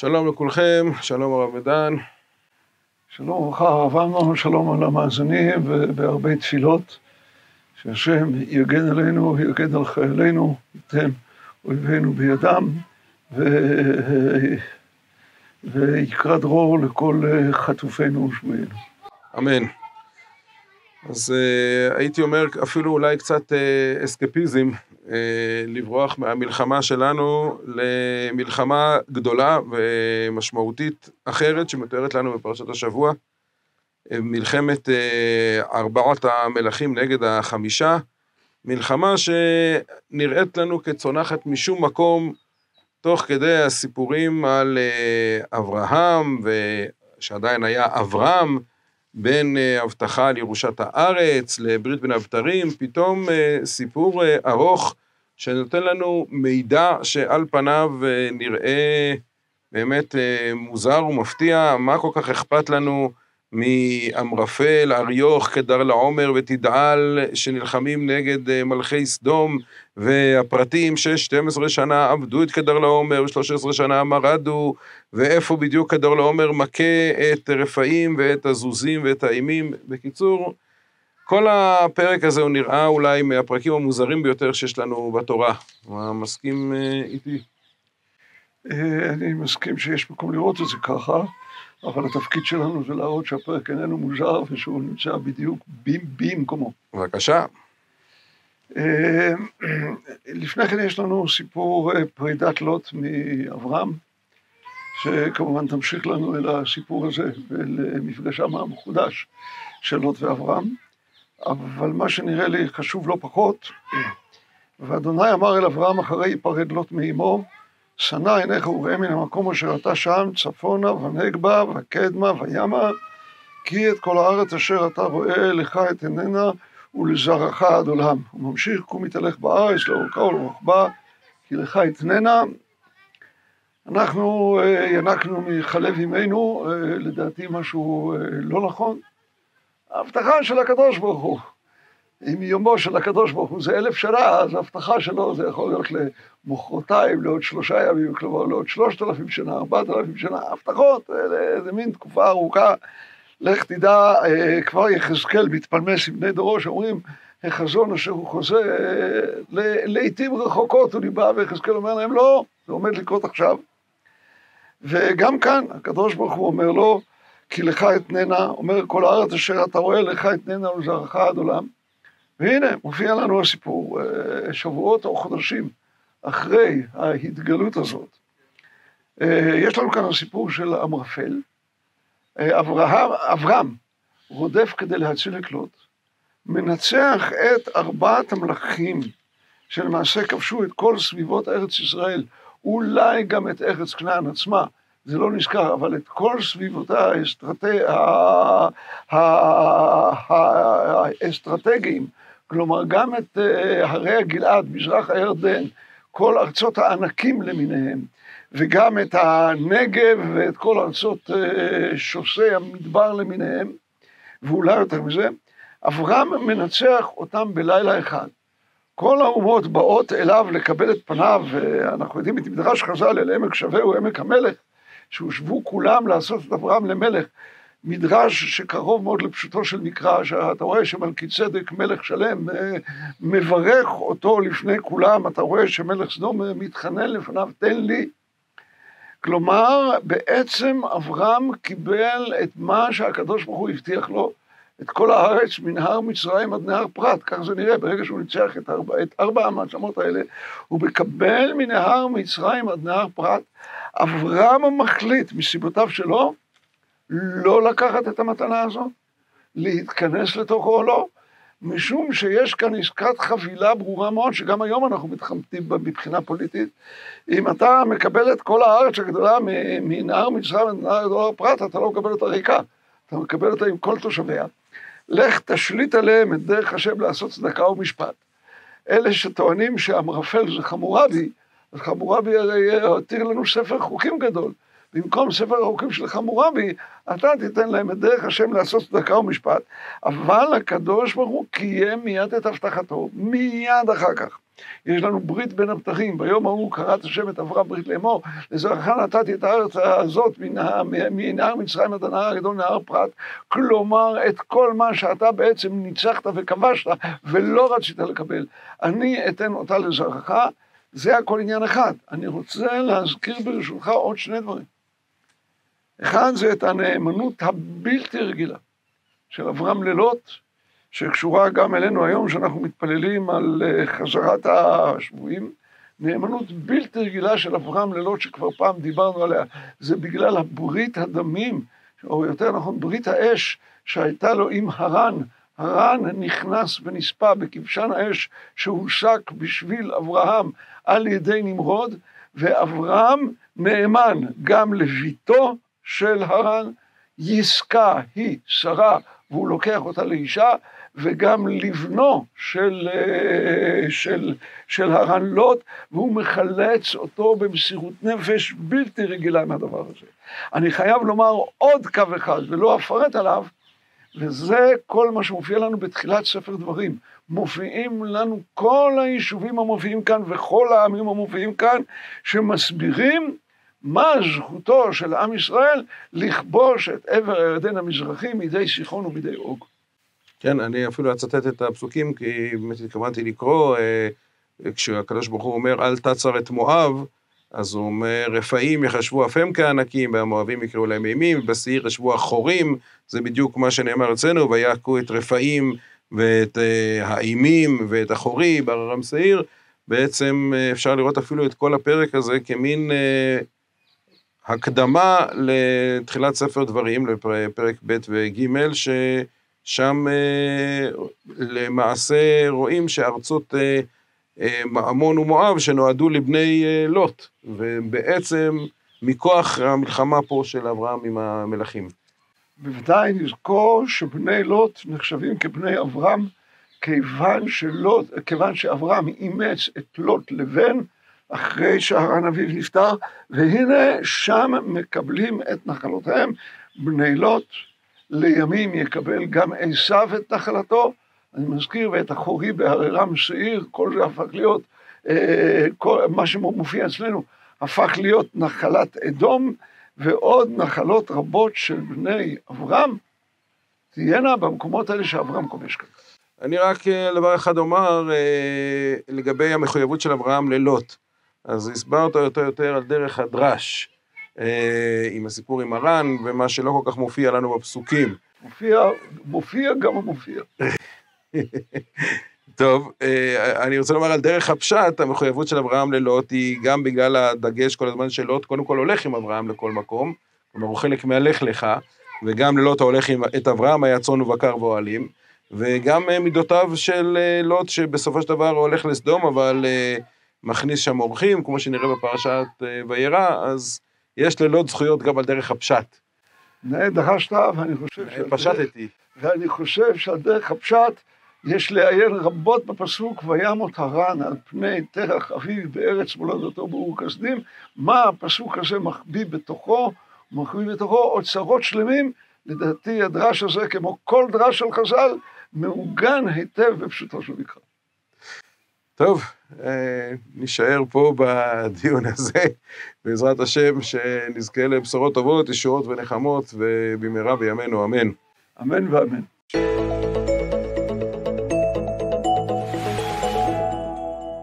שלום לכולכם, שלום הרב מדן. שלום וברכה, הרב אמנון, שלום על המאזינים ובהרבה תפילות. שהשם יגן עלינו, יגן על חיילינו, ייתן אויבינו בידם, ו... ויקרא דרור לכל חטופינו ושבויינו. אמן. אז uh, הייתי אומר אפילו אולי קצת uh, אסקפיזם, uh, לברוח מהמלחמה שלנו למלחמה גדולה ומשמעותית אחרת שמתוארת לנו בפרשת השבוע, מלחמת uh, ארבעת המלכים נגד החמישה, מלחמה שנראית לנו כצונחת משום מקום תוך כדי הסיפורים על uh, אברהם, שעדיין היה אברהם, בין אה, הבטחה על ירושת הארץ לברית בין הבתרים, פתאום אה, סיפור אה, ארוך שנותן לנו מידע שעל פניו נראה באמת מוזר ומפתיע, מה כל כך אכפת לנו מאמרפל, אריוך, קדר לעומר ותדעל שנלחמים נגד מלכי סדום והפרטים ש-12 שנה עבדו את קדר לעומר, 13 שנה מרדו ואיפה בדיוק קדר לעומר מכה את רפאים ואת הזוזים ואת האימים. בקיצור, כל הפרק הזה הוא נראה אולי מהפרקים המוזרים ביותר שיש לנו בתורה. מה מסכים איתי? אני מסכים שיש מקום לראות את זה ככה. אבל התפקיד שלנו זה להראות שהפרק איננו מוזר ושהוא נמצא בדיוק במקומו. בבקשה. אה, לפני כן יש לנו סיפור אה, פרידת לוט מאברהם, שכמובן תמשיך לנו אל הסיפור הזה ולמפגשם המחודש של לוט ואברהם, אבל מה שנראה לי חשוב לא פחות, ואדוני אמר אל אברהם אחרי יפרד לוט מאמו, שנא עיניך וראה מן המקום אשר אתה שם, צפונה ונגבה וקדמה וימה, כי את כל הארץ אשר אתה רואה לך את עיננה ולזרעך עד עולם. הוא ממשיך, קום יתהלך בארץ לאורכה ולרוחבה, כי לך אתננה. אנחנו אה, ינקנו מחלב אמנו, אה, לדעתי משהו אה, לא נכון. ההבטחה של הקדוש ברוך הוא. אם יומו של הקדוש ברוך הוא זה אלף שנה, אז ההבטחה שלו זה יכול להיות למחרתיים, לעוד שלושה ימים, כלומר לעוד שלושת אלפים שנה, ארבעת אלפים שנה, הבטחות, זה מין תקופה ארוכה. לך תדע, אה, כבר יחזקאל מתפלמס עם בני דורו שאומרים, החזון אשר הוא חוזה, לעיתים רחוקות הוא ניבא, ויחזקאל אומר להם, לא, זה עומד לקרות עכשיו. וגם כאן, הקדוש ברוך הוא אומר לו, כי לך אתננה, אומר כל הארץ אשר אתה רואה, לך אתננה ולזרעך עד עולם. והנה, מופיע לנו הסיפור, אה, שבועות או חודשים אחרי ההתגלות הזאת. אה, יש לנו כאן הסיפור של אמרפל. אה, אברהם, אברהם רודף כדי להציל את לוט, מנצח את ארבעת המלכים שלמעשה כבשו את כל סביבות ארץ ישראל, אולי גם את ארץ כנען עצמה, זה לא נזכר, אבל את כל סביבותיה האסטרטגיים כלומר, גם את אה, הרי הגלעד, מזרח הירדן, כל ארצות הענקים למיניהם, וגם את הנגב ואת כל ארצות אה, שוסי המדבר למיניהם, ואולי יותר מזה, אברהם מנצח אותם בלילה אחד. כל האומות באות אליו לקבל את פניו, ואנחנו יודעים את מדרש חז"ל אל עמק שווה הוא עמק המלך, שהושבו כולם לעשות את אברהם למלך. מדרש שקרוב מאוד לפשוטו של מקרא, שאתה רואה שמלכי צדק, מלך שלם, אה, מברך אותו לפני כולם, אתה רואה שמלך סדום מתחנן לפניו, תן לי. כלומר, בעצם אברהם קיבל את מה שהקדוש ברוך הוא הבטיח לו, את כל הארץ מנהר מצרים עד נהר פרת, כך זה נראה, ברגע שהוא ניצח את ארבע, את ארבע המעצמות האלה, הוא מקבל מנהר מצרים עד נהר פרת. אברהם מחליט מסיבותיו שלו, לא לקחת את המתנה הזאת, להתכנס לתוכו או לא, משום שיש כאן עסקת חבילה ברורה מאוד, שגם היום אנחנו מתחמתים בה מבחינה פוליטית. אם אתה מקבל את כל הארץ הגדולה מנהר מצרים ונהר פרת, אתה לא מקבל אותה ריקה, אתה מקבל אותה עם כל תושביה. לך תשליט עליהם את דרך השם לעשות צדקה ומשפט. אלה שטוענים שאמרפל זה חמורבי, אז חמורבי הרי הותיר לנו ספר חוקים גדול. במקום ספר החוקים של חמורבי, אתה תיתן להם את דרך השם לעשות צדקה ומשפט. אבל הקדוש ברוך הוא קיים מיד את הבטחתו, מיד אחר כך. יש לנו ברית בין הבטחים, ביום ההוא קראת השם את אברהם ברית לאמור, לזרעך נתתי את הארץ הזאת מנהר מצרים עד הנהר הגדול נהר פרת, כלומר את כל מה שאתה בעצם ניצחת וכבשת ולא רצית לקבל, אני אתן אותה לזרעך, זה הכל עניין אחד. אני רוצה להזכיר ברשותך עוד שני דברים. אחד זה את הנאמנות הבלתי רגילה של אברהם ללוט, שקשורה גם אלינו היום, שאנחנו מתפללים על אה, חזרת השבויים. נאמנות בלתי רגילה של אברהם ללוט, שכבר פעם דיברנו עליה, זה בגלל הברית הדמים, או יותר נכון ברית האש שהייתה לו עם הרן. הרן נכנס ונספה בכבשן האש שהושק בשביל אברהם על ידי נמרוד, ואברהם נאמן גם לביתו של הרן, יסקה היא שרה והוא לוקח אותה לאישה, וגם לבנו של, אה, של, של הרן לוט, והוא מחלץ אותו במסירות נפש בלתי רגילה מהדבר הזה. אני חייב לומר עוד קו אחד, ולא אפרט עליו, וזה כל מה שמופיע לנו בתחילת ספר דברים. מופיעים לנו כל היישובים המופיעים כאן וכל העמים המופיעים כאן, שמסבירים מה זכותו של עם ישראל לכבוש את עבר הירדן המזרחי מידי סיחון ומידי אוג. כן, אני אפילו אצטט את הפסוקים, כי באמת התכוונתי לקרוא, אה, כשהקדוש ברוך הוא אומר, אל תצר את מואב, אז הוא אומר, רפאים יחשבו אף הם כענקים, והמואבים יקראו להם אימים, בשעיר ישבו החורים, זה בדיוק מה שנאמר אצלנו, ויעקו את רפאים ואת uh, האימים ואת החורי בהררם שעיר. בעצם uh, אפשר לראות אפילו את כל הפרק הזה כמין הקדמה לתחילת ספר דברים, לפרק ב' וג', ששם uh, למעשה רואים שארצות uh, עמון ומואב שנועדו לבני לוט, ובעצם מכוח המלחמה פה של אברהם עם המלכים. בוודאי נזכור שבני לוט נחשבים כבני אברהם, כיוון, שלוט, כיוון שאברהם אימץ את לוט לבן, אחרי שהרן אביו נפטר, והנה שם מקבלים את נחלותיהם. בני לוט לימים יקבל גם עשיו את נחלתו, אני מזכיר, ואת החורי בהררם שעיר, כל זה הפך להיות, אה, כל, מה שמופיע אצלנו, הפך להיות נחלת אדום, ועוד נחלות רבות של בני אברהם, תהיינה במקומות האלה שאברהם כובש כאן. אני רק אה, דבר אחד אומר אה, לגבי המחויבות של אברהם ללוט. אז הסברת יותר יותר על דרך הדרש, עם הסיפור עם הרן, ומה שלא כל כך מופיע לנו בפסוקים. מופיע, מופיע גם המופיע. טוב, אה, אני רוצה לומר על דרך הפשט, המחויבות של אברהם ללוט היא גם בגלל הדגש כל הזמן של לוט, קודם כל הולך עם אברהם לכל מקום, כלומר הוא חלק מהלך לך, וגם ללוט ההולך עם, את אברהם היה צאן ובקר ואוהלים, וגם אה, מידותיו של אה, לוט, שבסופו של דבר הולך לסדום, אבל מכניס שם אורחים, כמו שנראה בפרשת וירא, אז יש ללוט זכויות גם על דרך הפשט. נאה דחשת, ואני חושב... פשטתי. ואני חושב שעל דרך הפשט יש לעיין רבות בפסוק וימות הרן על פני תרח אביו בארץ מולדתו באור כסדים, מה הפסוק הזה מחביא בתוכו, מחביא בתוכו אוצרות שלמים, לדעתי הדרש הזה כמו כל דרש של חז"ל, מעוגן היטב בפשוטו של מקרא. טוב, אה, נשאר פה בדיון הזה, בעזרת השם, שנזכה לבשורות טובות, ישועות ונחמות, ובמהרה בימינו, אמן. אמן ואמן.